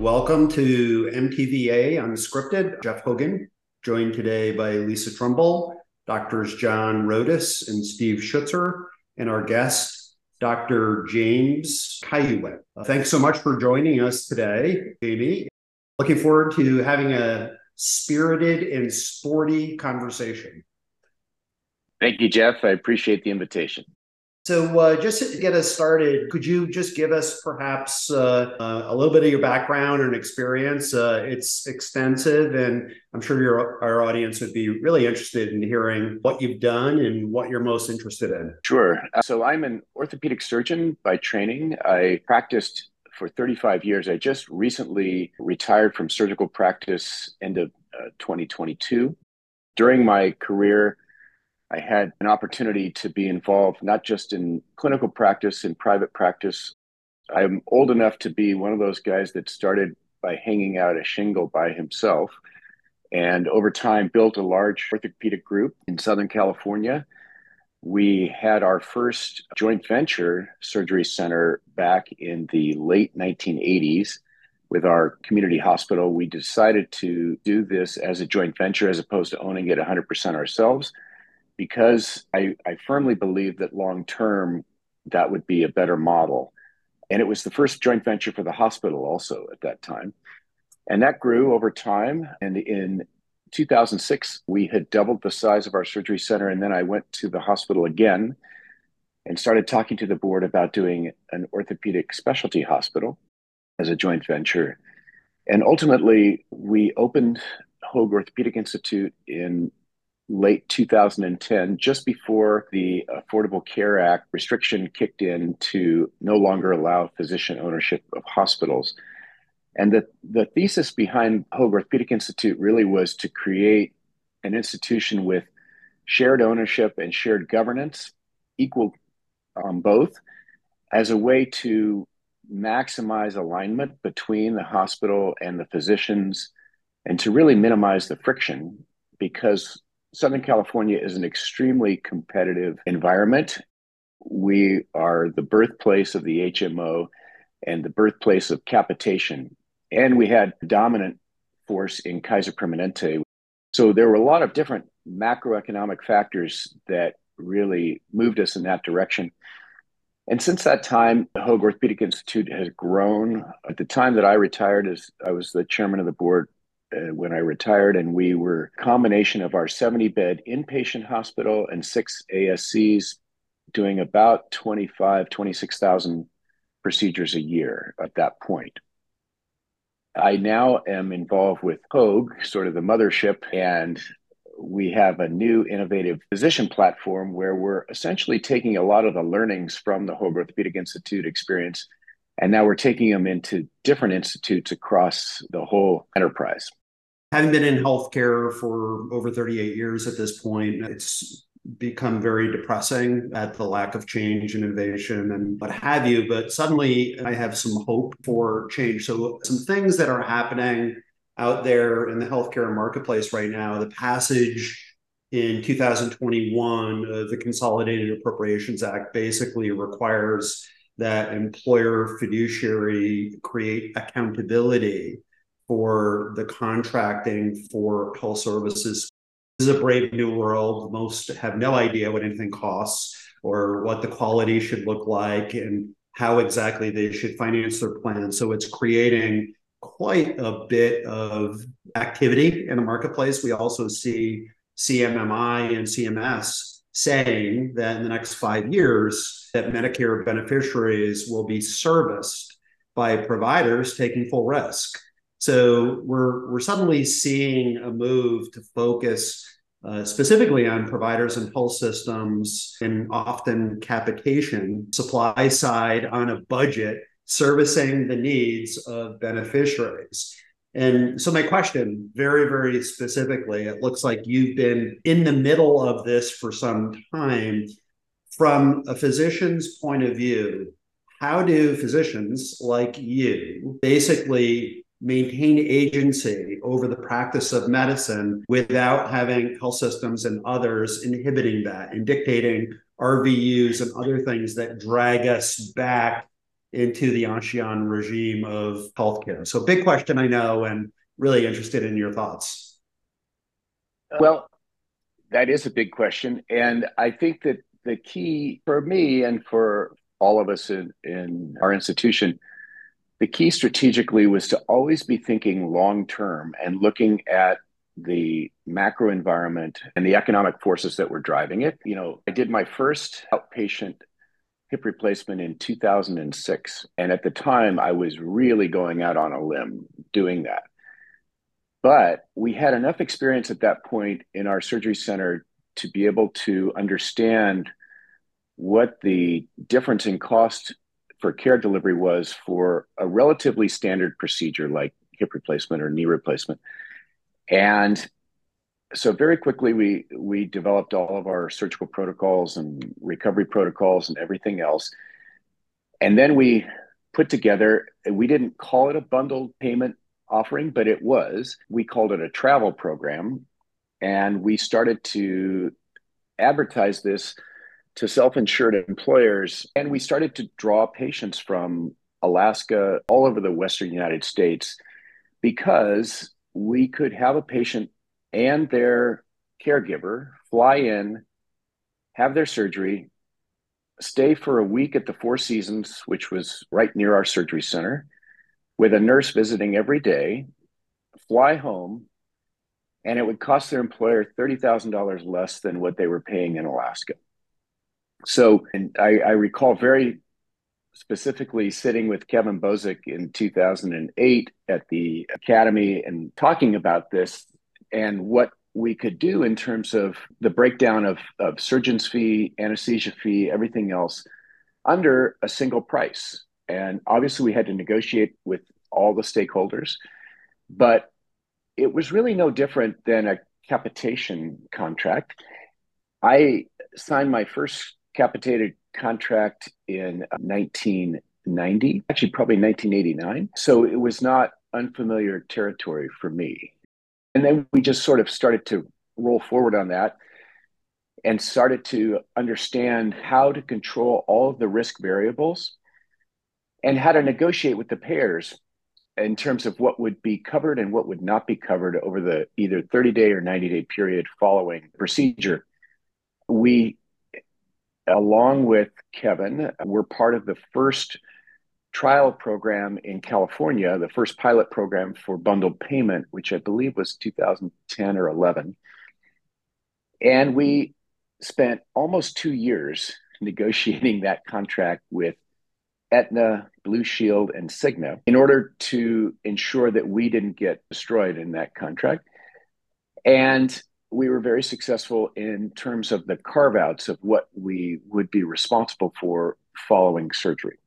Welcome to MTVA Unscripted. Jeff Hogan, joined today by Lisa Trumble, Doctors John Rodis and Steve Schutzer, and our guest, Dr. James Caillouette. Thanks so much for joining us today, Jamie. Looking forward to having a spirited and sporty conversation. Thank you, Jeff. I appreciate the invitation. So, uh, just to get us started, could you just give us perhaps uh, uh, a little bit of your background and experience? Uh, it's extensive, and I'm sure your our audience would be really interested in hearing what you've done and what you're most interested in. Sure. Uh, so, I'm an orthopedic surgeon by training. I practiced for 35 years. I just recently retired from surgical practice end of uh, 2022. During my career, I had an opportunity to be involved not just in clinical practice and private practice. I'm old enough to be one of those guys that started by hanging out a shingle by himself and over time built a large orthopedic group in Southern California. We had our first joint venture surgery center back in the late 1980s with our community hospital. We decided to do this as a joint venture as opposed to owning it 100% ourselves because I, I firmly believe that long term that would be a better model. And it was the first joint venture for the hospital also at that time. And that grew over time. And in 2006, we had doubled the size of our surgery center. And then I went to the hospital again and started talking to the board about doing an orthopedic specialty hospital as a joint venture. And ultimately, we opened Hoag Orthopedic Institute in late 2010, just before the Affordable Care Act restriction kicked in to no longer allow physician ownership of hospitals. And the, the thesis behind Hoag Orthopedic Institute really was to create an institution with shared ownership and shared governance, equal on both, as a way to maximize alignment between the hospital and the physicians and to really minimize the friction because Southern California is an extremely competitive environment. We are the birthplace of the HMO and the birthplace of capitation. And we had dominant force in Kaiser Permanente. So there were a lot of different macroeconomic factors that really moved us in that direction. And since that time, the Hoag Orthopedic Institute has grown. At the time that I retired, as I was the chairman of the board uh, when I retired, and we were a combination of our 70 bed inpatient hospital and six ASCs doing about 25, 26,000 procedures a year at that point. I now am involved with Hoag, sort of the mothership, and we have a new innovative physician platform where we're essentially taking a lot of the learnings from the Hoag Orthopedic Institute experience and now we're taking them into different institutes across the whole enterprise having been in healthcare for over 38 years at this point, it's become very depressing at the lack of change and innovation and what have you. But suddenly I have some hope for change. So, some things that are happening out there in the healthcare marketplace right now, the passage in 2021 of the Consolidated Appropriations Act basically requires that employer fiduciary create accountability for the contracting for health services. This is a brave new world. Most have no idea what anything costs or what the quality should look like and how exactly they should finance their plan. So it's creating quite a bit of activity in the marketplace. We also see CMMI and CMS saying that in the next five years that Medicare beneficiaries will be serviced by providers taking full risk. So we're we're suddenly seeing a move to focus uh, specifically on providers and health systems and often capitation supply side on a budget servicing the needs of beneficiaries. And so my question very very specifically it looks like you've been in the middle of this for some time from a physician's point of view how do physicians like you basically maintain agency over the practice of medicine without having health systems and others inhibiting that and dictating RVUs and other things that drag us back into the Ancien regime of healthcare? So, big question, I know, and really interested in your thoughts. Well, that is a big question. And I think that the key for me and for all of us in, in our institution, the key strategically was to always be thinking long term and looking at the macro environment and the economic forces that were driving it. You know, I did my first outpatient hip replacement in 2006. And at the time, I was really going out on a limb doing that. But we had enough experience at that point in our surgery center to be able to understand what the difference in cost for care delivery was for a relatively standard procedure like hip replacement or knee replacement. And so very quickly we we developed all of our surgical protocols and recovery protocols and everything else. And then we put together we didn't call it a bundled payment offering, but it was. We called it a travel program. And we started to advertise this to self insured employers. And we started to draw patients from Alaska, all over the Western United States, because we could have a patient and their caregiver fly in, have their surgery, stay for a week at the Four Seasons, which was right near our surgery center, with a nurse visiting every day, fly home, and it would cost their employer $30,000 less than what they were paying in Alaska. So, and I, I recall very specifically sitting with Kevin Bozic in 2008 at the Academy and talking about this and what we could do in terms of the breakdown of, of surgeon's fee, anesthesia fee, everything else under a single price. And obviously, we had to negotiate with all the stakeholders, but it was really no different than a capitation contract. I signed my first capitated contract in uh, 1990, actually, probably 1989. So it was not unfamiliar territory for me. And then we just sort of started to roll forward on that and started to understand how to control all of the risk variables and how to negotiate with the payers in terms of what would be covered and what would not be covered over the either 30 day or 90 day period following procedure. We, along with Kevin, we're part of the first trial program in California, the first pilot program for bundled payment, which I believe was 2010 or 11. And we spent almost two years negotiating that contract with Aetna, Blue Shield, and Cigna in order to ensure that we didn't get destroyed in that contract. And we were very successful in terms of the carve outs of what we would be responsible for following surgery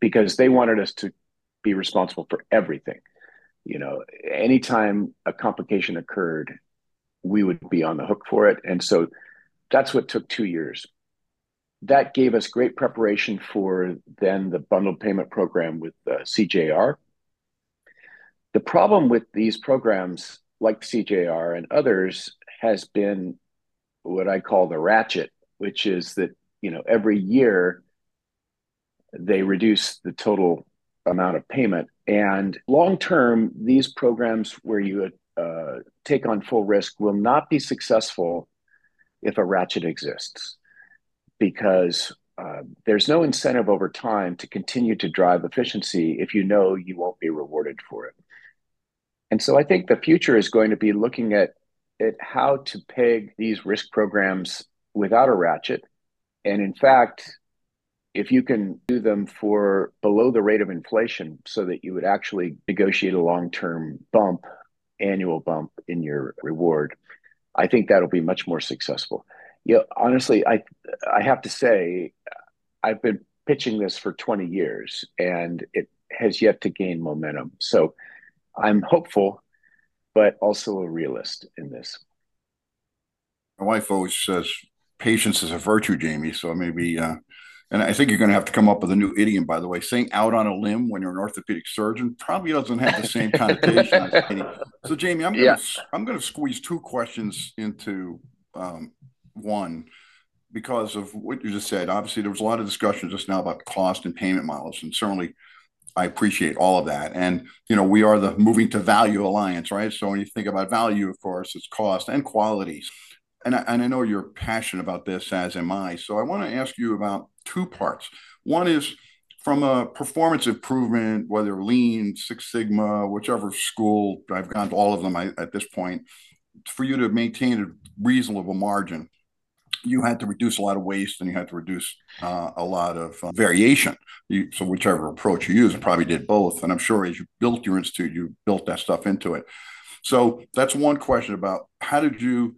because they wanted us to be responsible for everything. You know, anytime a complication occurred, we would be on the hook for it. And so that's what took two years that gave us great preparation for then the bundled payment program with uh, CJR. The problem with these programs, like CJR and others, has been what I call the ratchet, which is that you know every year they reduce the total amount of payment, and long term, these programs where you uh, take on full risk will not be successful if a ratchet exists because uh, there's no incentive over time to continue to drive efficiency if you know you won't be rewarded for it. And so I think the future is going to be looking at, at how to peg these risk programs without a ratchet. And in fact, if you can do them for below the rate of inflation so that you would actually negotiate a long term bump, annual bump in your reward, I think that'll be much more successful you know, honestly, I I have to say, I've been pitching this for 20 years, and it has yet to gain momentum. So I'm hopeful, but also a realist in this. My wife always says patience is a virtue, Jamie. So maybe, uh, and I think you're going to have to come up with a new idiom, by the way. Saying out on a limb when you're an orthopedic surgeon probably doesn't have the same connotation. so, Jamie, I'm going yeah. to I'm going to squeeze two questions into um, one. because of what you just said. Obviously, there was a lot of discussion just now about cost and payment models, and certainly I appreciate all of that. And you know, we are the moving to value alliance, right? So when you think about value, of course, it's cost and quality. And I, and I know you're passionate about this, as am I. So I want to ask you about two parts. One is from a performance improvement, whether Lean, Six Sigma, whichever school I've gone to all of them at this point, for you to maintain a reasonable margin you had to reduce a lot of waste and you had to reduce uh, a lot of uh, variation. You, so whichever approach you use, probably did both. And I'm sure as you built your institute, you built that stuff into it. So that's one question about how did you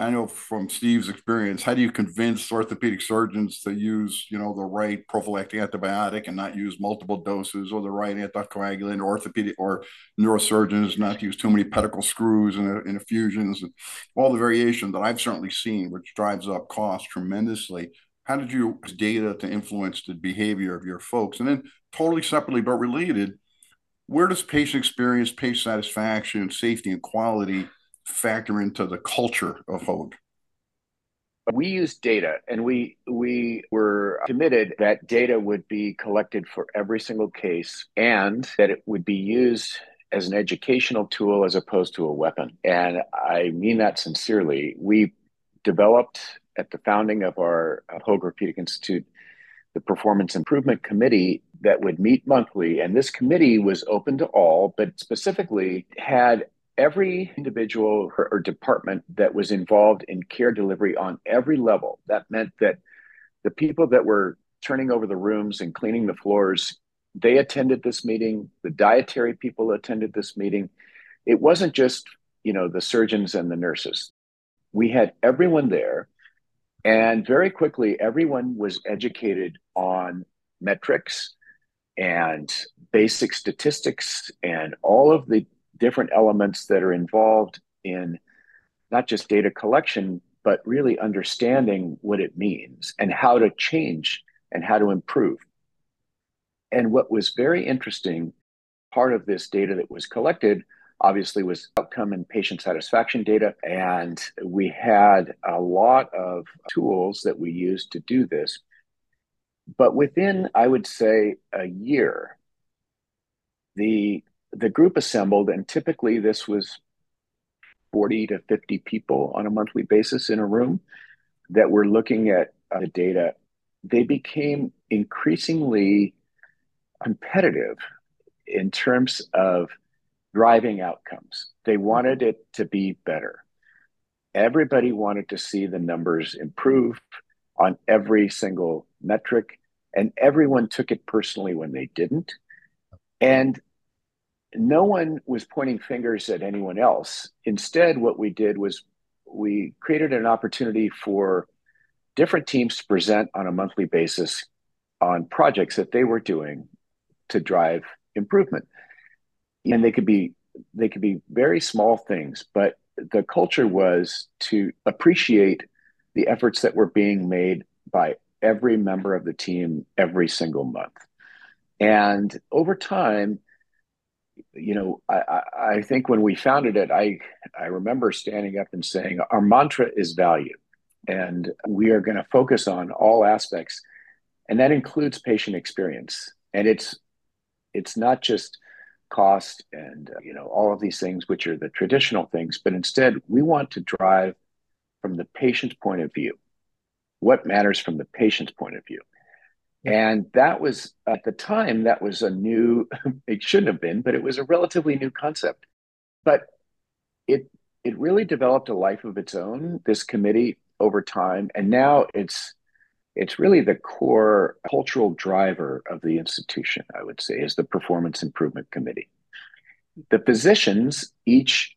I know from Steve's experience, how do you convince orthopedic surgeons to use, you know, the right prophylactic antibiotic and not use multiple doses, or the right anticoagulant, or orthopedic or neurosurgeons not to use too many pedicle screws and, infusions, and all the variation that I've certainly seen, which drives up costs tremendously. How did you use data to influence the behavior of your folks? And then, totally separately but related, where does patient experience, patient satisfaction, safety, and quality factor into the culture of Hoag? We used data and we we were committed that data would be collected for every single case and that it would be used as an educational tool as opposed to a weapon. And I mean that sincerely. We developed at the founding of our Hoag Orthopedic Institute the Performance Improvement Committee that would meet monthly. And this committee was open to all, but specifically had every individual or, or, department that was involved in care delivery on every level. That meant that the people that were turning over the rooms and cleaning the floors, they attended this meeting. The dietary people attended this meeting. It wasn't just, you know, the surgeons and the nurses. We had everyone there. And very quickly, everyone was educated on metrics and basic statistics and all of the different elements that are involved in not just data collection, but really understanding what it means and how to change and how to improve. And what was very interesting, part of this data that was collected obviously was outcome and patient satisfaction data. And we had a lot of tools that we used to do this. But within, I would say, a year, the the group assembled, and typically this was 40 to 50 people on a monthly basis in a room that were looking at uh, the data. They became increasingly competitive in terms of driving outcomes. They wanted it to be better. Everybody wanted to see the numbers improve on every single metric, and everyone took it personally when they didn't. And no one was pointing fingers at anyone else. Instead, what we did was we created an opportunity for different teams to present on a monthly basis on projects that they were doing to drive improvement. And they could be they could be very small things, but the culture was to appreciate the efforts that were being made by every member of the team every single month. And over time, you know, I, I think when we founded it, I I remember standing up and saying our mantra is value, and we are going to focus on all aspects, and that includes patient experience. And it's it's not just cost and you know all of these things which are the traditional things, but instead we want to drive from the patient's point of view. What matters from the patient's point of view? And that was at the time, that was a new, it shouldn't have been, but it was a relatively new concept. But it it really developed a life of its own, this committee over time. And now it's it's really the core cultural driver of the institution, I would say, is the performance improvement committee. The physicians each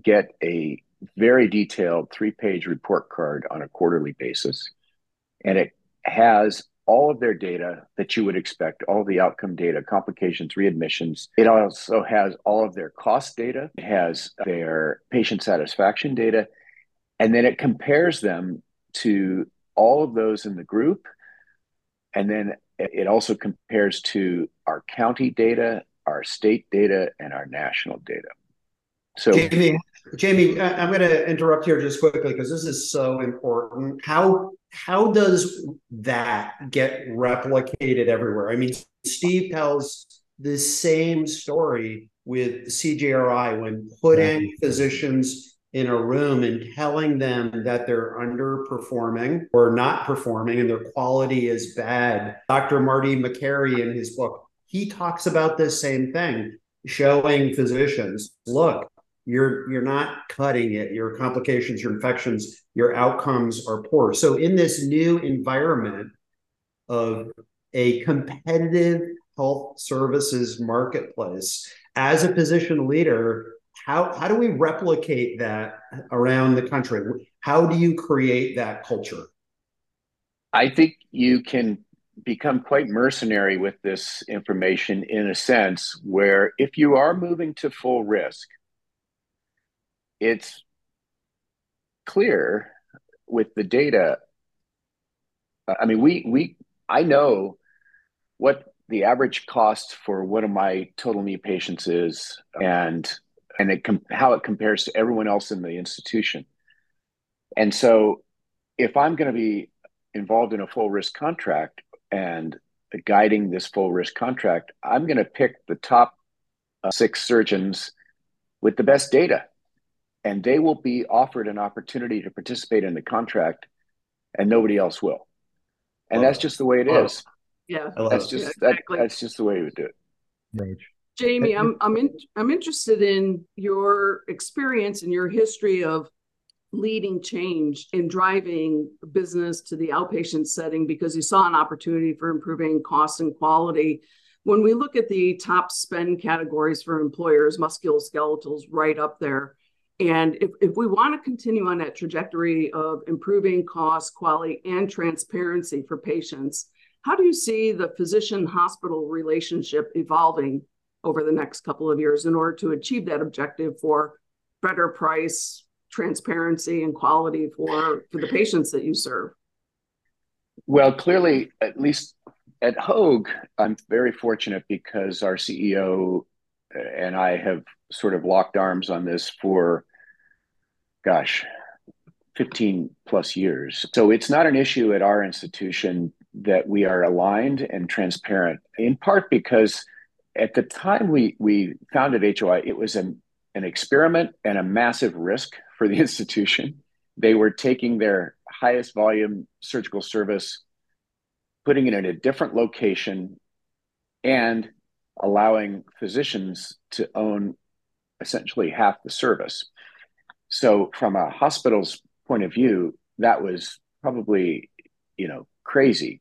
get a very detailed three-page report card on a quarterly basis. And it has all of their data that you would expect, all the outcome data, complications, readmissions. It also has all of their cost data, it has their patient satisfaction data, and then it compares them to all of those in the group. And then it also compares to our county data, our state data, and our national data. So, Jamie, I'm going to interrupt here just quickly because this is so important. How how does that get replicated everywhere? I mean, Steve tells the same story with CJRI when putting physicians in a room and telling them that they're underperforming or not performing and their quality is bad. Dr. Marty Makary in his book, he talks about this same thing, showing physicians, look, you're you're not cutting it. Your complications your infections your outcomes are poor. So in this new environment of a competitive health services marketplace as a physician leader how how do we replicate that around the country? How do you create that culture? I think you can become quite mercenary with this information in a sense where if you are moving to full risk it's clear with the data. I mean, we we I know what the average cost for one of my total knee patients is, and and it com- how it compares to everyone else in the institution. And so, if I'm going to be involved in a full risk contract and guiding this full risk contract, I'm going to pick the top uh, six surgeons with the best data and they will be offered an opportunity to participate in the contract and nobody else will. And that's just the way it is. Yeah. That's just yeah, exactly. that, that's just the way we would do it. Right. Jamie i'm i'm in, i'm interested in your experience and your history of leading change in driving business to the outpatient setting because you saw an opportunity for improving cost and quality. When we look at the top spend categories for employers musculoskeletals right up there and if, if we want to continue on that trajectory of improving cost, quality, and transparency for patients, how do you see the physician hospital relationship evolving over the next couple of years in order to achieve that objective for better price, transparency, and quality for, for the patients that you serve? Well, clearly, at least at Hoag, I'm very fortunate because our CEO and I have sort of locked arms on this for gosh, 15 plus years. So it's not an issue at our institution that we are aligned and transparent, in part because at the time we, we founded HOI, it was an, an experiment and a massive risk for the institution. They were taking their highest volume surgical service, putting it in a different location, and allowing physicians to own essentially half the service. So from a hospital's point of view, that was probably, you know, crazy.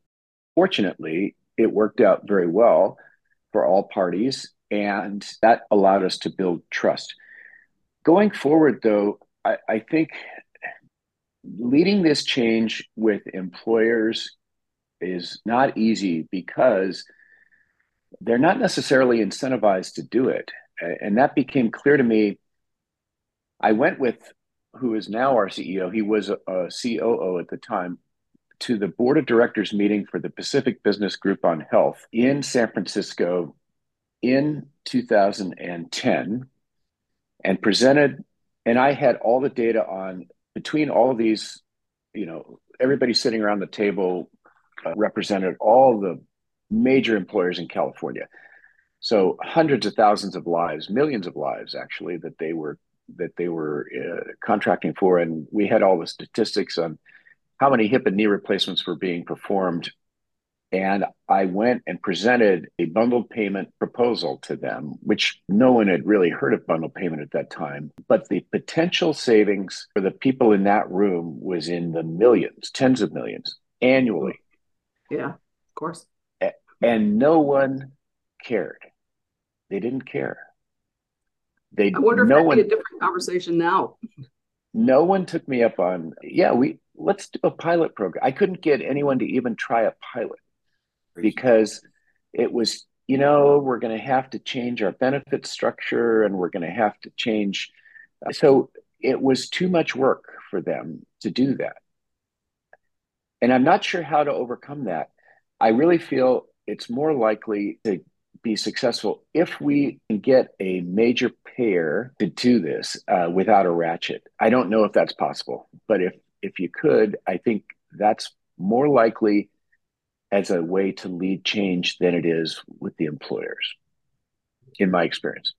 Fortunately, it worked out very well for all parties, and that allowed us to build trust. Going forward, though, I, I think leading this change with employers is not easy because they're not necessarily incentivized to do it. And that became clear to me I went with who is now our CEO. He was a, a COO at the time to the board of directors meeting for the Pacific Business Group on Health in San Francisco in 2010 and presented and I had all the data on between all of these you know everybody sitting around the table uh, represented all the major employers in California so hundreds of thousands of lives millions of lives actually that they were that they were uh, contracting for, and we had all the statistics on how many hip and knee replacements were being performed. And I went and presented a bundled payment proposal to them, which no one had really heard of bundled payment at that time. But the potential savings for the people in that room was in the millions, tens of millions annually. Yeah, of course. And no one cared. They didn't care. They I wonder no if one, be a different conversation now. No one took me up on, yeah, we let's do a pilot program. I couldn't get anyone to even try a pilot because it was, you know, we're going to have to change our benefit structure and we're going to have to change. So it was too much work for them to do that. And I'm not sure how to overcome that. I really feel it's more likely to be successful if we can get a major payer to do this uh, without a ratchet. I don't know if that's possible, but if if you could, I think that's more likely as a way to lead change than it is with the employers, in my experience.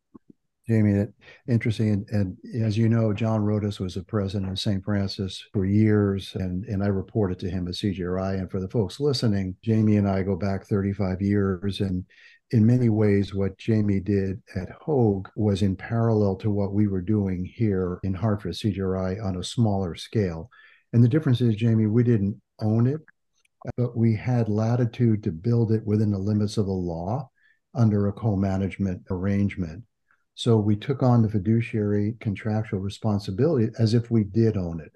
Jamie, that interesting. And, and, as you know, John Rodis was the president of St. Francis for years, and, and I reported to him at CJRI. And for the folks listening, Jamie and I go back 35 years. And in many ways, what Jamie did at Hoag was in parallel to what we were doing here in Hartford, CJRI, on a smaller scale. And the difference is, Jamie, we didn't own it, but we had latitude to build it within the limits of the law under a co management arrangement. So we took on the fiduciary contractual responsibility as if we did own it.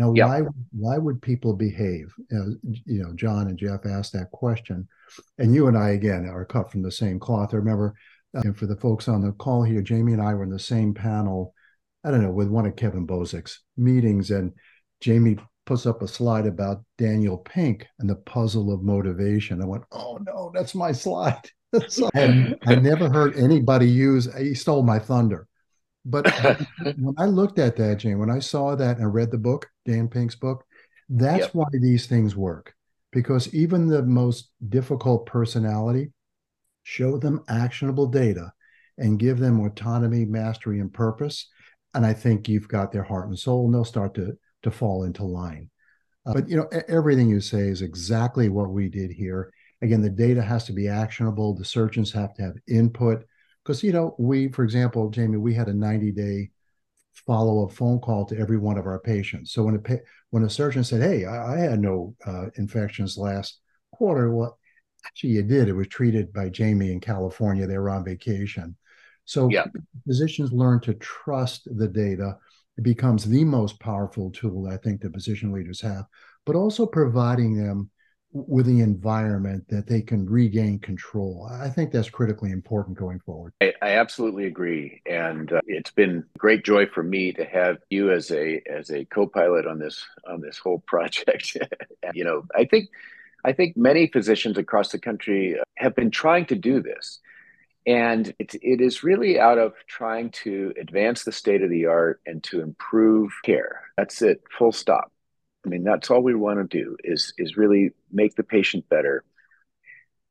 Now, yep. why why would people behave? Uh, you know, John and Jeff asked that question, and you and I again are cut from the same cloth. I remember, uh, for the folks on the call here, Jamie and I were in the same panel. I don't know with one of Kevin Bozic's meetings, and Jamie puts up a slide about Daniel Pink and the puzzle of motivation. I went, "Oh no, that's my slide." so I, I never heard anybody use he stole my thunder but when i looked at that jane when i saw that and I read the book dan pink's book that's yep. why these things work because even the most difficult personality show them actionable data and give them autonomy mastery and purpose and i think you've got their heart and soul and they'll start to to fall into line uh, but you know everything you say is exactly what we did here Again, the data has to be actionable. The surgeons have to have input. Because, you know, we, for example, Jamie, we had a 90 day follow a phone call to every one of our patients. So when a, when a surgeon said, Hey, I, I had no uh, infections last quarter, well, actually, you did. It was treated by Jamie in California. They were on vacation. So yeah. physicians learn to trust the data. It becomes the most powerful tool I think the physician leaders have, but also providing them with the environment that they can regain control. I think that's critically important going forward. I, I absolutely agree, and uh, it's been great joy for me to have you as a as a co-pilot on this on this whole project. you know, I think I think many physicians across the country have been trying to do this. And it, it is really out of trying to advance the state of the art and to improve care. That's it, full stop. I mean, that's all we want to do is is really make the patient better.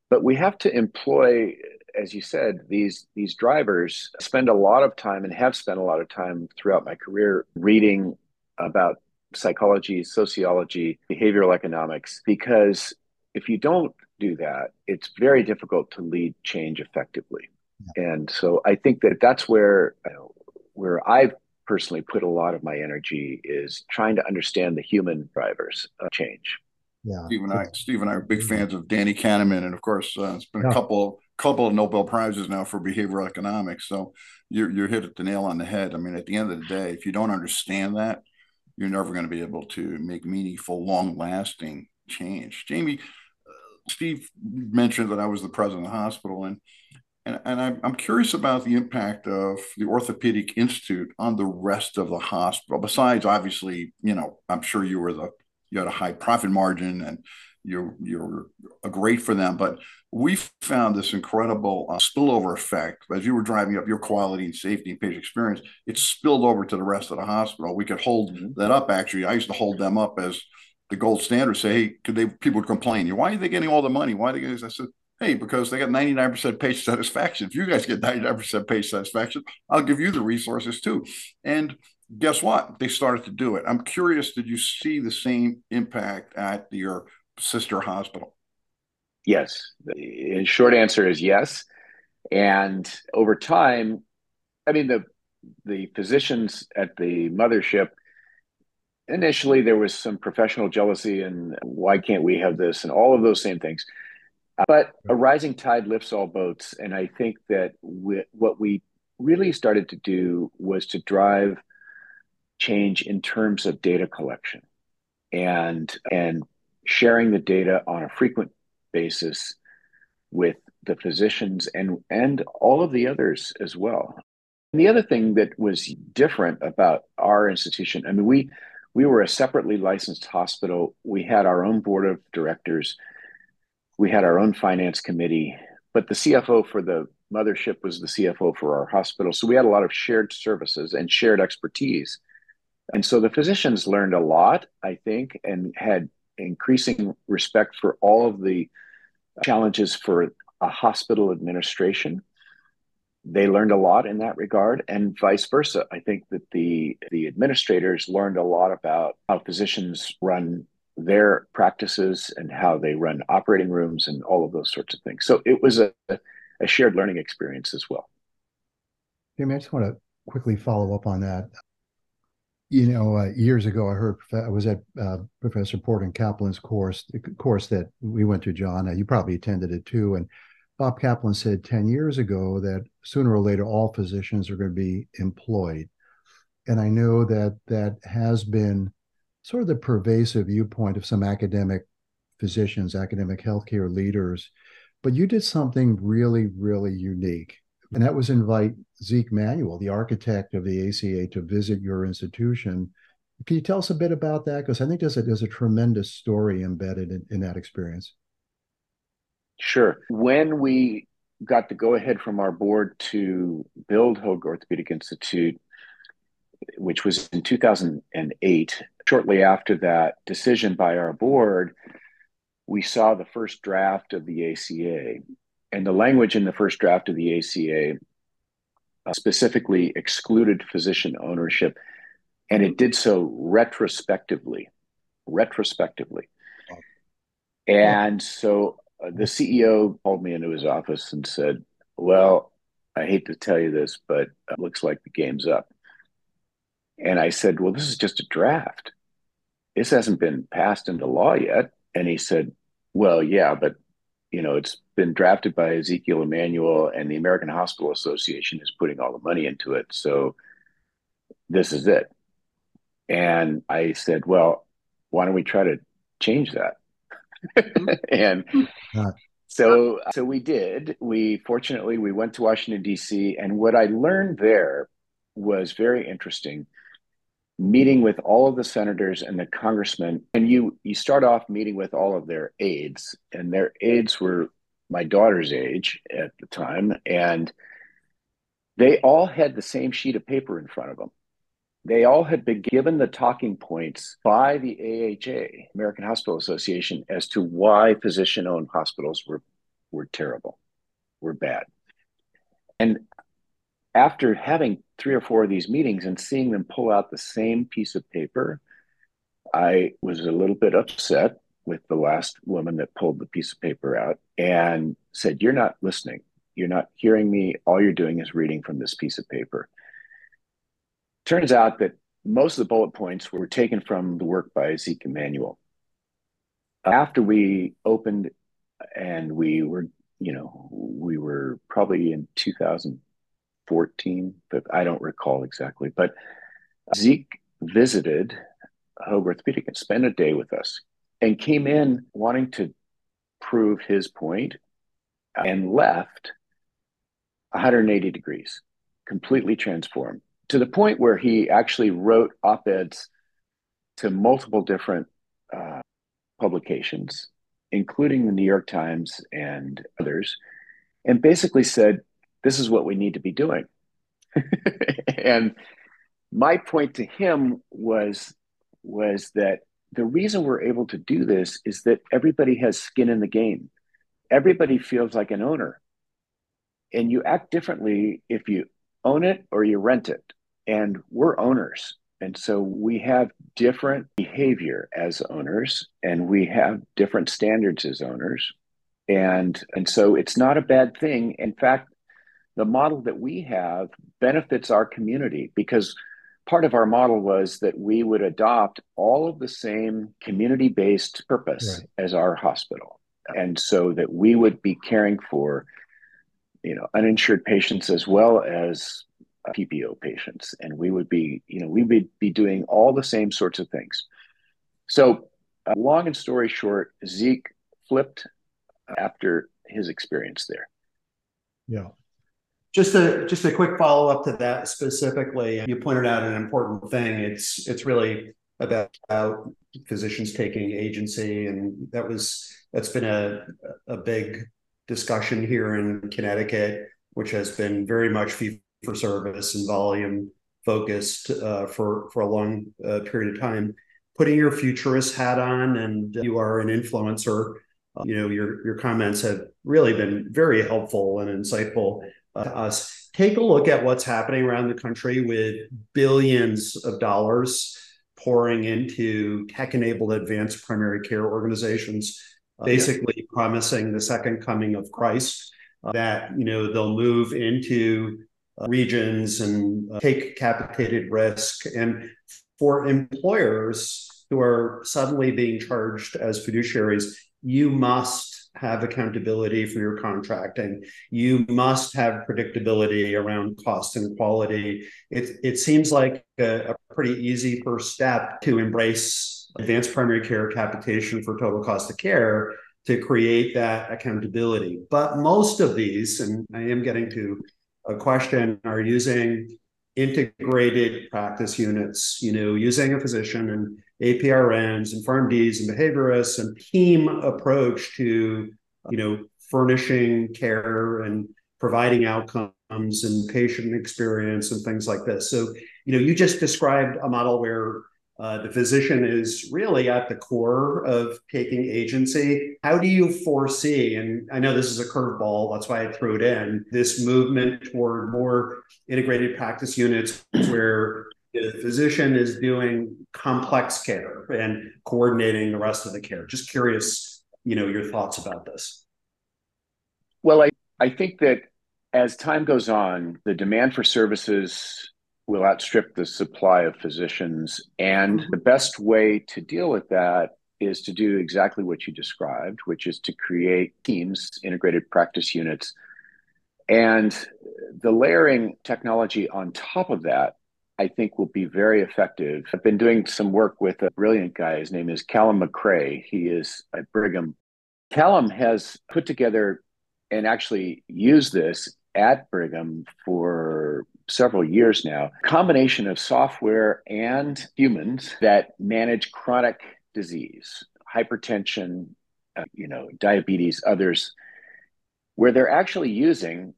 But we have to employ, as you said, these these drivers spend a lot of time and have spent a lot of time throughout my career reading about psychology, sociology, behavioral economics, because if you don't do that, it's very difficult to lead change effectively. And so I think that that's where you know, where I've personally put a lot of my energy is trying to understand the human drivers of change. Yeah, Steve and I, Steve and I are big fans of Danny Kahneman, and of course, uh, it's been yeah. a couple couple of Nobel prizes now for behavioral economics. So you're you're hit the nail on the head. I mean, at the end of the day, if you don't understand that, you're never going to be able to make meaningful, long lasting change. Jamie, uh, Steve mentioned that I was the president of the hospital, and and, and I'm, I'm curious about the impact of the Orthopedic Institute on the rest of the hospital. Besides, obviously, you know, I'm sure you were the you had a high profit margin and you're you're great for them. But we found this incredible uh, spillover effect as you were driving up your quality and safety and patient experience. It spilled over to the rest of the hospital. We could hold mm-hmm. that up. Actually, I used to hold them up as the gold standard. Say, hey, could they? People would complain. Why are they getting all the money? Why are they getting? I said, Hey, because they got 99% patient satisfaction. If you guys get 99% patient satisfaction, I'll give you the resources too. And guess what? They started to do it. I'm curious, did you see the same impact at your sister hospital? Yes. The short answer is yes. And over time, I mean, the the physicians at the mothership initially there was some professional jealousy and why can't we have this and all of those same things but a rising tide lifts all boats. And I think that we, what we really started to do was to drive change in terms of data collection and and sharing the data on a frequent basis with the physicians and and all of the others as well. And the other thing that was different about our institution, I mean, we we were a separately licensed hospital. We had our own board of directors we had our own finance committee. but the CFO for the mothership was the CFO for our hospital. So we had a lot of shared services and shared expertise. And so the physicians learned a lot, I think, and had increasing respect for all of the challenges for a hospital administration. They learned a lot in that regard, and vice versa. I think that the the administrators learned a lot about how physicians run their practices and how they run operating rooms and all of those sorts of things. So it was a, a shared learning experience as well. Jamie, I just want to quickly follow up on that. You know, uh, years ago, I heard I was at uh, Professor Porter and Kaplan's course, the course that we went to, John. Uh, you probably attended it too. And Bob Kaplan said 10 years ago that sooner or later all physicians are going to be employed. And I know that that has been sort of the pervasive viewpoint of some academic physicians, academic healthcare leaders. But you did something really, really unique. And that was invite Zeke Manuel, the architect of the ACA, to visit your institution. Can you tell us a bit about that? Because I think there's a, there's a tremendous story embedded in, in that experience. Sure. When we got the go ahead from our board to build Hoag Orthopedic Institute, which was in 2008, shortly after that decision by our board, we saw the first draft of the ACA. And the language in the first draft of the ACA uh, specifically excluded physician ownership, and it did so retrospectively. Retrospectively. And so uh, the CEO called me into his office and said, Well, I hate to tell you this, but it looks like the game's up. And I said, Well, this is just a draft. This hasn't been passed into law yet. And he said, Well, yeah, but you know, it's been drafted by Ezekiel Emanuel and the American Hospital Association is putting all the money into it. So this is it. And I said, Well, why don't we try to change that? and so so we did. We fortunately we went to Washington D.C. and what I learned there was very interesting meeting with all of the senators and the congressmen and you you start off meeting with all of their aides and their aides were my daughter's age at the time and they all had the same sheet of paper in front of them. They all had been given the talking points by the AHA American Hospital Association as to why physician owned hospitals were were terrible were bad. And after having three or four of these meetings and seeing them pull out the same piece of paper, I was a little bit upset with the last woman that pulled the piece of paper out and said, You're not listening. You're not hearing me. All you're doing is reading from this piece of paper. Turns out that most of the bullet points were taken from the work by Zeke Emanuel. After we opened and we were, you know, we were probably in 2000 14, but I don't recall exactly. But Zeke visited Hoag Orthopedic and spent a day with us and came in wanting to prove his point and left 180 degrees, completely transformed to the point where he actually wrote op eds to multiple different uh, publications, including the New York Times and others, and basically said, this is what we need to be doing. and my point to him was was that the reason we're able to do this is that everybody has skin in the game. Everybody feels like an owner. And you act differently if you own it or you rent it. And we're owners. And so we have different behavior as owners and we have different standards as owners. And, and so it's not a bad thing. In fact, the model that we have benefits our community because part of our model was that we would adopt all of the same community based purpose right. as our hospital. And so that we would be caring for, you know, uninsured patients as well as PPO patients. And we would be, you know, we would be doing all the same sorts of things. So, uh, long and story short, Zeke flipped after his experience there. Yeah. Just a just a quick follow up to that specifically. You pointed out an important thing. It's it's really about, about physicians taking agency, and that was that's been a a big discussion here in Connecticut, which has been very much fee for service and volume focused uh, for for a long uh, period of time. Putting your futurist hat on, and you are an influencer. Uh, you know your your comments have really been very helpful and insightful us. Take a look at what's happening around the country with billions of dollars pouring into tech-enabled advanced primary care organizations, uh, basically yeah. promising the second coming of Christ. Uh, that you know they'll move into regions and uh, take capitated risk. And for employers who are suddenly being charged as fiduciaries, you must have accountability for your contracting. You must have predictability around cost and quality. It, it seems like a, a pretty easy first step to embrace advanced primary care capitation for total cost of care to create that accountability. But most of these, and I am getting to a question are using integrated practice units, you know, using a physician and APRNs and PharmDs and behaviorists and team approach to, you know, furnishing care and providing outcomes and patient experience and things like this. So, you know, you just described a model where uh, the physician is really at the core of taking agency. How do you foresee, and I know this is a curveball, that's why I threw it in, this movement toward more integrated practice units where the physician is doing complex care and coordinating the rest of the care. Just curious, you know, your thoughts about this. Well, I, I think that as time goes on, the demand for services will outstrip the supply of physicians. And mm-hmm. the best way to deal with that is to do exactly what you described, which is to create teams, integrated practice units. And the layering technology on top of that, I think will be very effective. I've been doing some work with a brilliant guy. His name is Calum MacRae. He is at Brigham. Calum has put together and actually used this at Brigham for several years now, combination of software and humans that manage chronic disease, hypertension, uh, you know, diabetes, others, where they're actually using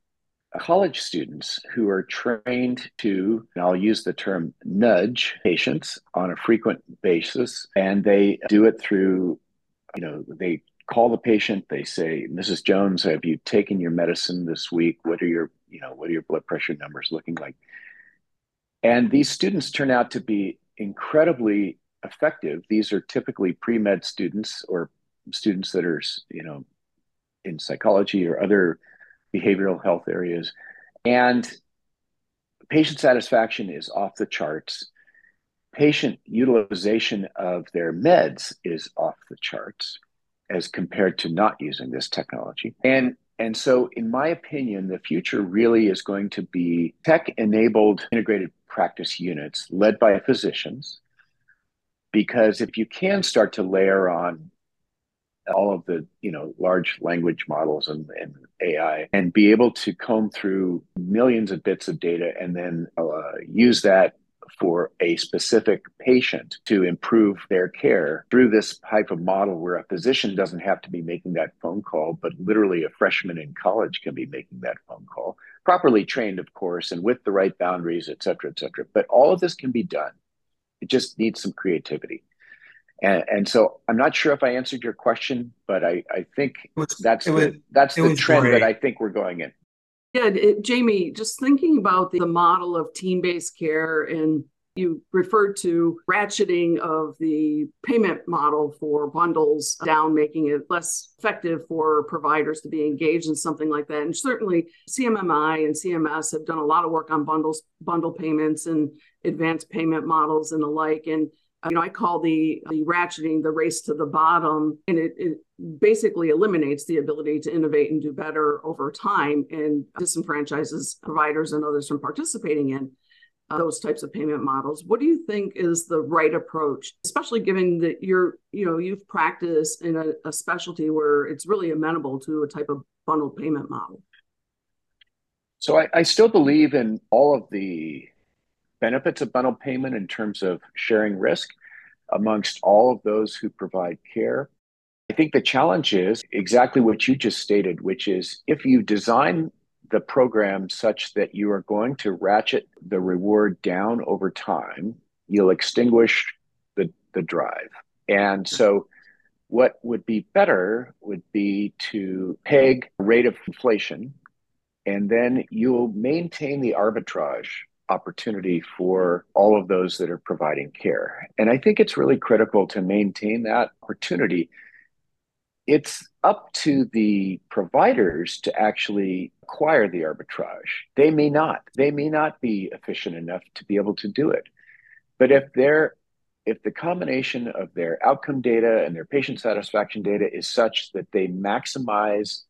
college students who are trained to, I'll use the term nudge patients on a frequent basis. And they do it through, you know, they call the patient, they say, Mrs. Jones, have you taken your medicine this week? What are your you know, what are your blood pressure numbers looking like? And these students turn out to be incredibly effective. These are typically pre-med students or students that are, you know, in psychology or other behavioral health areas. And patient satisfaction is off the charts. Patient utilization of their meds is off the charts as compared to not using this technology. And and so, in my opinion, the future really is going to be tech enabled integrated practice units led by physicians. Because if you can start to layer on all of the you know large language models and, and AI and be able to comb through millions of bits of data and then uh, use that for a specific patient to improve their care through this type of model where a physician doesn't have to be making that phone call, but literally a freshman in college can be making that phone call, properly trained, of course, and with the right boundaries, et cetera, et cetera. But all of this can be done. It just needs some creativity. And, and so I'm not sure if I answered your question, but I, I think was, that's the, was, that's the trend great. that I think we're going in. Yeah, it, Jamie, just thinking about the, the model of team based care, and you referred to ratcheting of the payment model for bundles down, making it less effective for providers to be engaged in something like that. And certainly, CMMI and CMS have done a lot of work on bundles, bundle payments, and advanced payment models and the like. And you know, I call the the ratcheting the race to the bottom, and it, it basically eliminates the ability to innovate and do better over time, and disenfranchises providers and others from participating in uh, those types of payment models. What do you think is the right approach, especially given that you're, you know, you've practiced in a, a specialty where it's really amenable to a type of bundled payment model? So I, I still believe in all of the benefits of bundled payment in terms of sharing risk amongst all of those who provide care. I think the challenge is exactly what you just stated, which is if you design the program such that you are going to ratchet the reward down over time, you'll extinguish the, the drive. And so, what would be better would be to peg rate of inflation, and then you'll maintain the arbitrage opportunity for all of those that are providing care. And I think it's really critical to maintain that opportunity it's up to the providers to actually acquire the arbitrage. They may not. They may not be efficient enough to be able to do it. But if they're if the combination of their outcome data and their patient satisfaction data is such that they maximize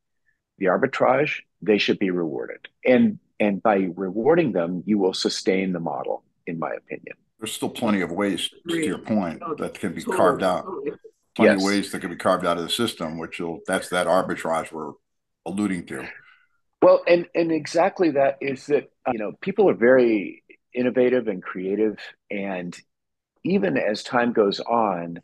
the arbitrage, they should be rewarded. And and by rewarding them, you will sustain the model, in my opinion. There's still plenty of ways, to your point, that can be carved out plenty yes. of ways that can be carved out of the system, which will that's that arbitrage we're alluding to. Well, and and exactly that is that you know people are very innovative and creative, and even as time goes on,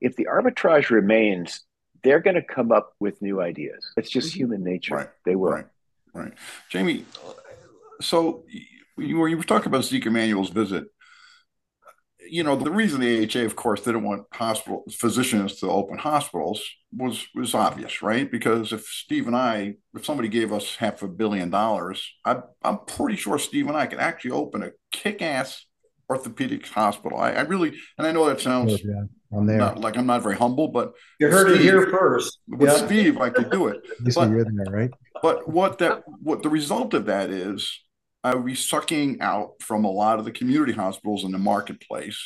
if the arbitrage remains, they're going to come up with new ideas. It's just mm-hmm. human nature. Right. They will. Right. Right. Jamie, so you were you were talking about Zeke Emanuel's visit you know, the reason the AHA, of course, didn't want hospital physicians to open hospitals was was obvious, right? Because if Steve and I, if somebody gave us half a billion dollars, I, I'm pretty sure Steve and I could actually open a kick-ass orthopedic hospital. I, I really, and I know that sounds yeah, I'm there. Not, like I'm not very humble, but you heard Steve, it here first. With yeah. Steve, I could do it. but, you're there, right? But what that, what the result of that is, Uh, I would be sucking out from a lot of the community hospitals in the marketplace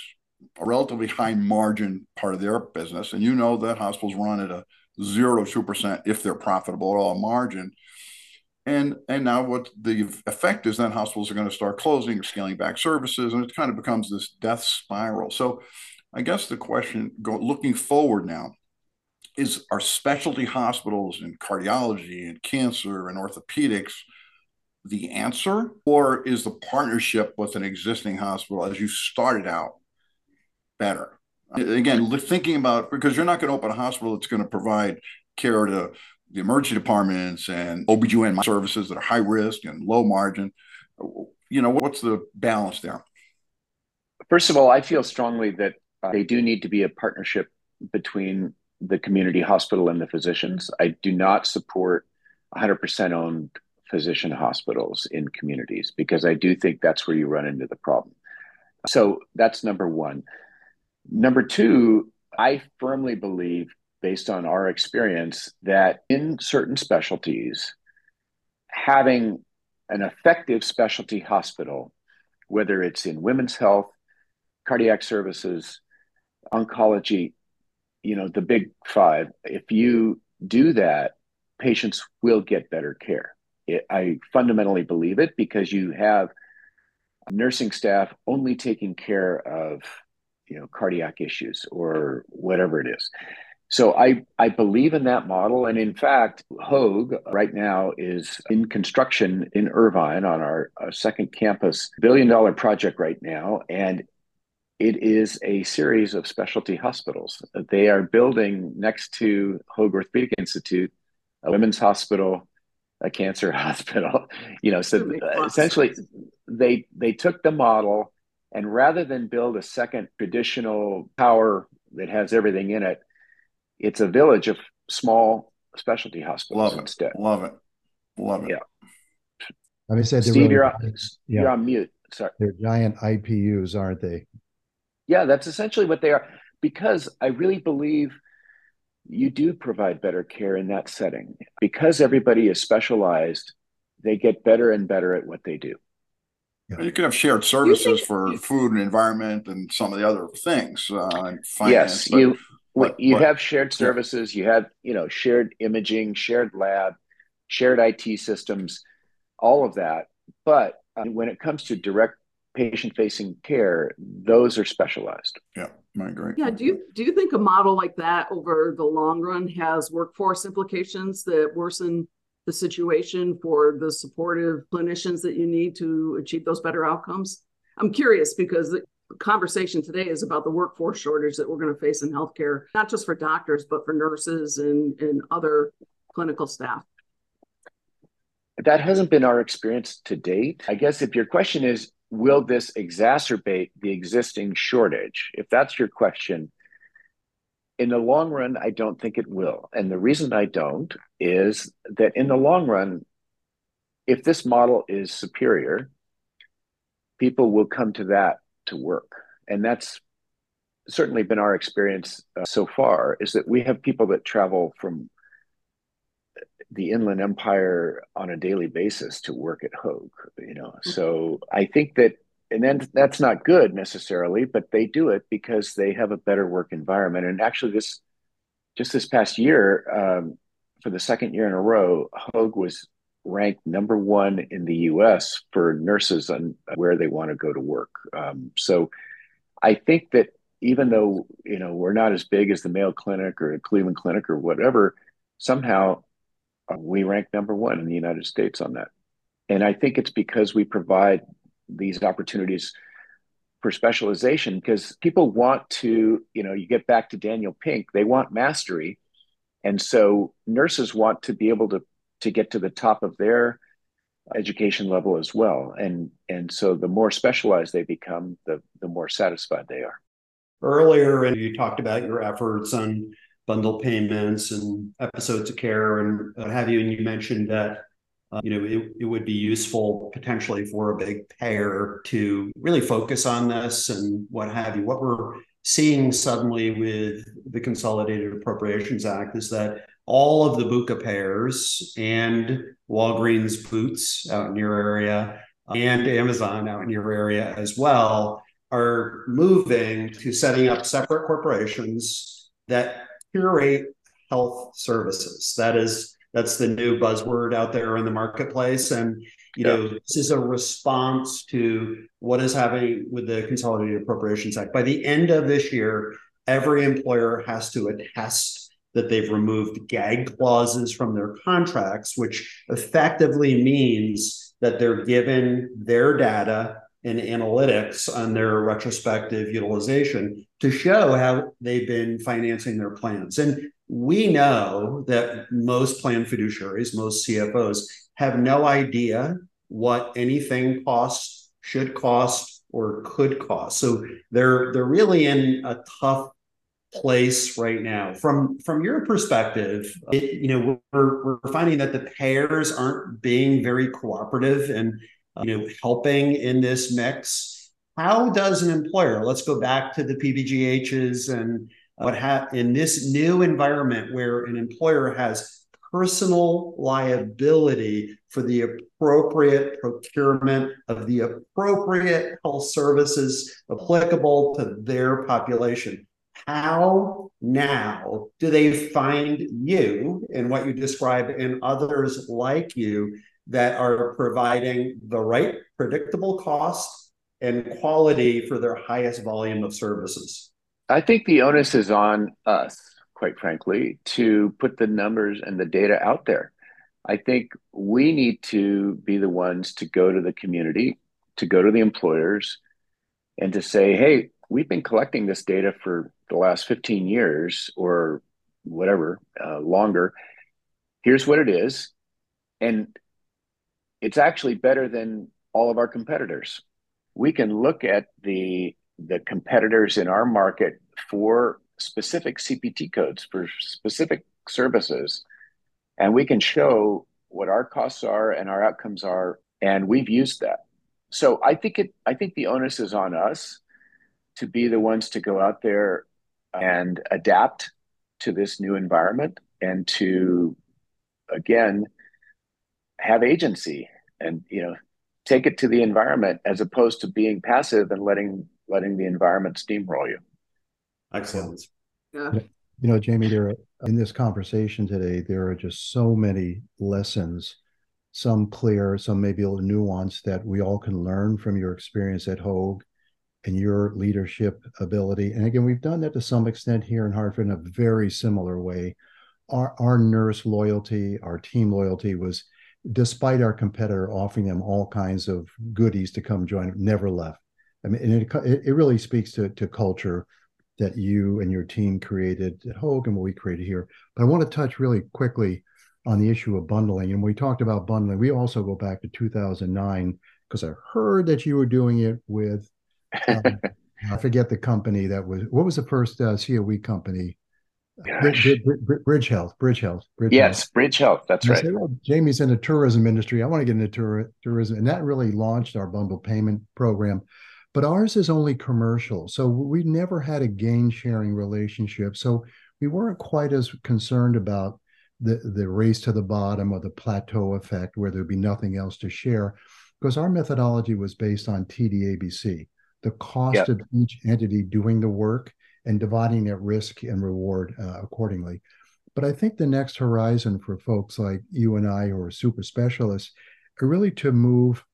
a relatively high margin part of their business. And you know that hospitals run at a zero two percent if they're profitable at all margin. And and now what the effect is then hospitals are going to start closing or scaling back services, and it kind of becomes this death spiral. So I guess the question go looking forward now is are specialty hospitals in cardiology and cancer and orthopedics the answer, or is the partnership with an existing hospital, as you started out, better? Again, thinking about because you're not going to open a hospital that's going to provide care to the emergency departments and OBGYN services that are high risk and low margin. You know, what's the balance there? First of all, I feel strongly that uh, they do need to be a partnership between the community hospital and the physicians. I do not support 100% owned physician hospitals in communities because I do think that's where you run into the problem. So that's number one. Number two, I firmly believe, based on our experience, that in certain specialties, having an effective specialty hospital, whether it's in women's health, cardiac services, oncology, you know, the big five, if you do that, patients will get better care. It, I fundamentally believe it because you have nursing staff only taking care of you know cardiac issues or whatever it is. So I I believe in that model, and in fact, Hoag right now is in construction in Irvine on our, our second campus, billion dollar project right now, and it is a series of specialty hospitals. They are building next to Hoag Orthopedic Institute a women's hospital, a cancer hospital. You know, so essentially they they took the model and rather than build a second traditional tower that has everything in it, it's a village of small specialty hospitals Love instead. It. Love it. Love it. Yeah. Let me say, Steve, really, you're, on, yeah. you're on mute. Sorry. They're giant IPUs, aren't they? Yeah, that's essentially what they are. Because I really believe you do provide better care in that setting. Because everybody is specialized, they get better and better at what they do. Yeah. You can have shared services think, for food and environment and some of the other things. Uh, finance, yes, but, you but, you but, have shared services. You have you know shared imaging, shared lab, shared IT systems, all of that. But uh, when it comes to direct patient-facing care, those are specialized. Yeah, I agree. Yeah, do you do you think a model like that over the long run has workforce implications that worsen the situation for the supportive clinicians that you need to achieve those better outcomes? I'm curious because the conversation today is about the workforce shortage that we're going to face in healthcare, not just for doctors, but for nurses and, and other clinical staff. That hasn't been our experience to date. I guess if your question is, will this exacerbate the existing shortage? If that's your question, in the long run, I don't think it will. And the reason I don't is that in the long run, if this model is superior, people will come to that to work. And that's certainly been our experience uh, so far is that we have people that travel from the inland empire on a daily basis to work at Hoag, you know. Mm-hmm. So I think that and then that's not good necessarily, but they do it because they have a better work environment. And actually this just this past year, um, for the second year in a row, Hoag was ranked number one in the U.S. for nurses on where they want to go to work. Um, so I think that even though you know we're not as big as the Mayo Clinic or the Cleveland Clinic or whatever, somehow uh, we rank number one in the United States on that. And I think it's because we provide these opportunities for specialization because people want to, you know, you get back to Daniel Pink, they want mastery. And so nurses want to be able to to get to the top of their education level as well. And and so the more specialized they become, the the more satisfied they are. Earlier, and you talked about your efforts on bundle payments and episodes of care and what have you, and you mentioned that uh, you know it, it would be useful potentially for a big payer to really focus on this and what have you. What we're seeing suddenly with the Consolidated Appropriations Act is that all of the BUCA payers and Walgreens Boots out in your area and Amazon out in your area as well are moving to setting up separate corporations that curate health services. That is that's the new buzzword out there in the marketplace. And you know this is a response to what is happening with the consolidated appropriations act. By the end of this year every employer has to attest that they've removed gag clauses from their contracts, which effectively means that they're given their data and analytics on their retrospective utilization to show how they've been financing their plans. And we know that most plan fiduciaries, most CFOs, have no idea what anything costs, should cost, or could cost. So they're they're really in a tough place right now from from your perspective it, you know we're, we're finding that the payers aren't being very cooperative and you know helping in this mix. How does an employer let's go back to the PBGHs and what ha- in this new environment where an employer has personal liability for the appropriate procurement of the appropriate health services applicable to their population how now do they find you and what you describe and others like you that are providing the right predictable cost and quality for their highest volume of services? I think the onus is on us, quite frankly, to put the numbers and the data out there. I think we need to be the ones to go to the community, to go to the employers, and to say, hey, we've been collecting this data for the last 15 years or whatever uh, longer here's what it is and it's actually better than all of our competitors. We can look at the the competitors in our market for specific cpt codes for specific services and we can show what our costs are and our outcomes are and we've used that. So i think it i think the onus is on us to be the ones to go out there and adapt to this new environment and to again have agency and you know take it to the environment as opposed to being passive and letting letting the environment steamroll you excellent yeah you know jamie there are, in this conversation today there are just so many lessons some clear some maybe a little nuanced that we all can learn from your experience at Hoag and your leadership ability. And again, we've done that to some extent here in Hartford in a very similar way. Our, our nurse loyalty, our team loyalty was, despite our competitor offering them all kinds of goodies to come join, never left. I mean, and it, it really speaks to, to culture that you and your team created at Hoag and what we created here. But I want to touch really quickly on the issue of bundling. And we talked about bundling. We also go back to 2009 because I heard that you were doing it with, um, I forget the company that was, what was the first uh, COE company? Bridge, Bridge, Health, Bridge Health. Bridge yes, Health. Bridge Health. That's right. Said, well, oh, Jamie's in the tourism industry. I want to get into tour, tourism. And that really launched our bundle payment program. But ours is only commercial. So we never had a gain sharing relationship. So we weren't quite as concerned about the, the race to the bottom or the plateau effect where there'd be nothing else to share because our methodology was based on TDABC, the cost yep. of each entity doing the work and dividing that risk and reward uh, accordingly. But I think the next horizon for folks like you and I who are super specialists are really to move,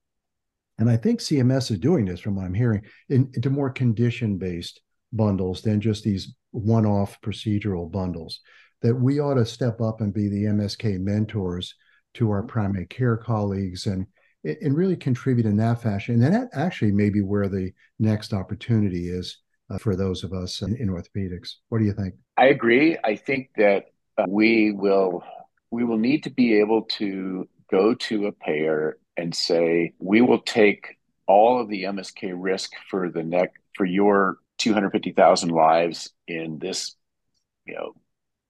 and I think CMS is doing this from what I'm hearing, in, into more condition based bundles than just these one off procedural bundles. That we ought to step up and be the MSK mentors to our primary care colleagues and and really contribute in that fashion. And that actually may be where the next opportunity is uh, for those of us in, in, orthopedics. What do you think? I agree. I think that uh, we will we will need to be able to go to a payer and say we will take all of the MSK risk for the neck for your 250,000 lives in this you know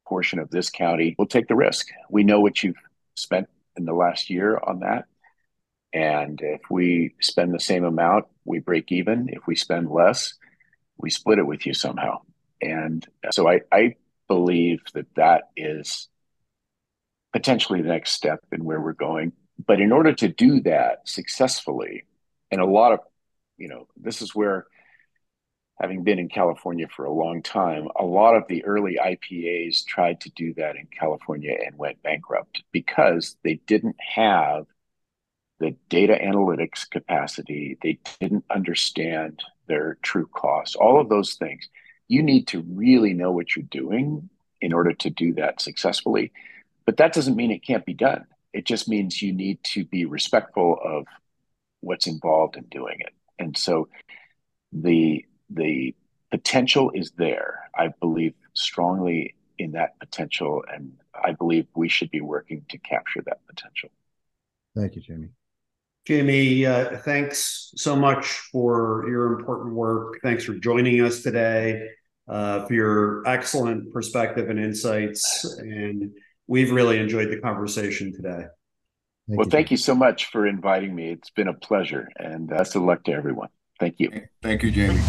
portion of this county. We'll take the risk. We know what you've spent in the last year on that. And if we spend the same amount, we break even. If we spend less, we split it with you somehow. And so I, I believe that that is potentially the next step in where we're going. But in order to do that successfully, and a lot of, you know, this is where, having been in California for a long time, a lot of the early IPAs tried to do that in California and went bankrupt because they didn't have the data analytics capacity. They didn't understand their true costs, all of those things. You need to really know what you're doing in order to do that successfully. But that doesn't mean it can't be done. It just means you need to be respectful of what's involved in doing it. And so the the potential is there. I believe strongly in that potential and I believe we should be working to capture that potential. Thank you, Jamie. Jamie, uh, thanks so much for your important work. Thanks for joining us today, uh, for your excellent perspective and insights. And we've really enjoyed the conversation today. Thank well, you. thank you so much for inviting me. It's been a pleasure, and best of luck to everyone. Thank you. Thank you, Jamie.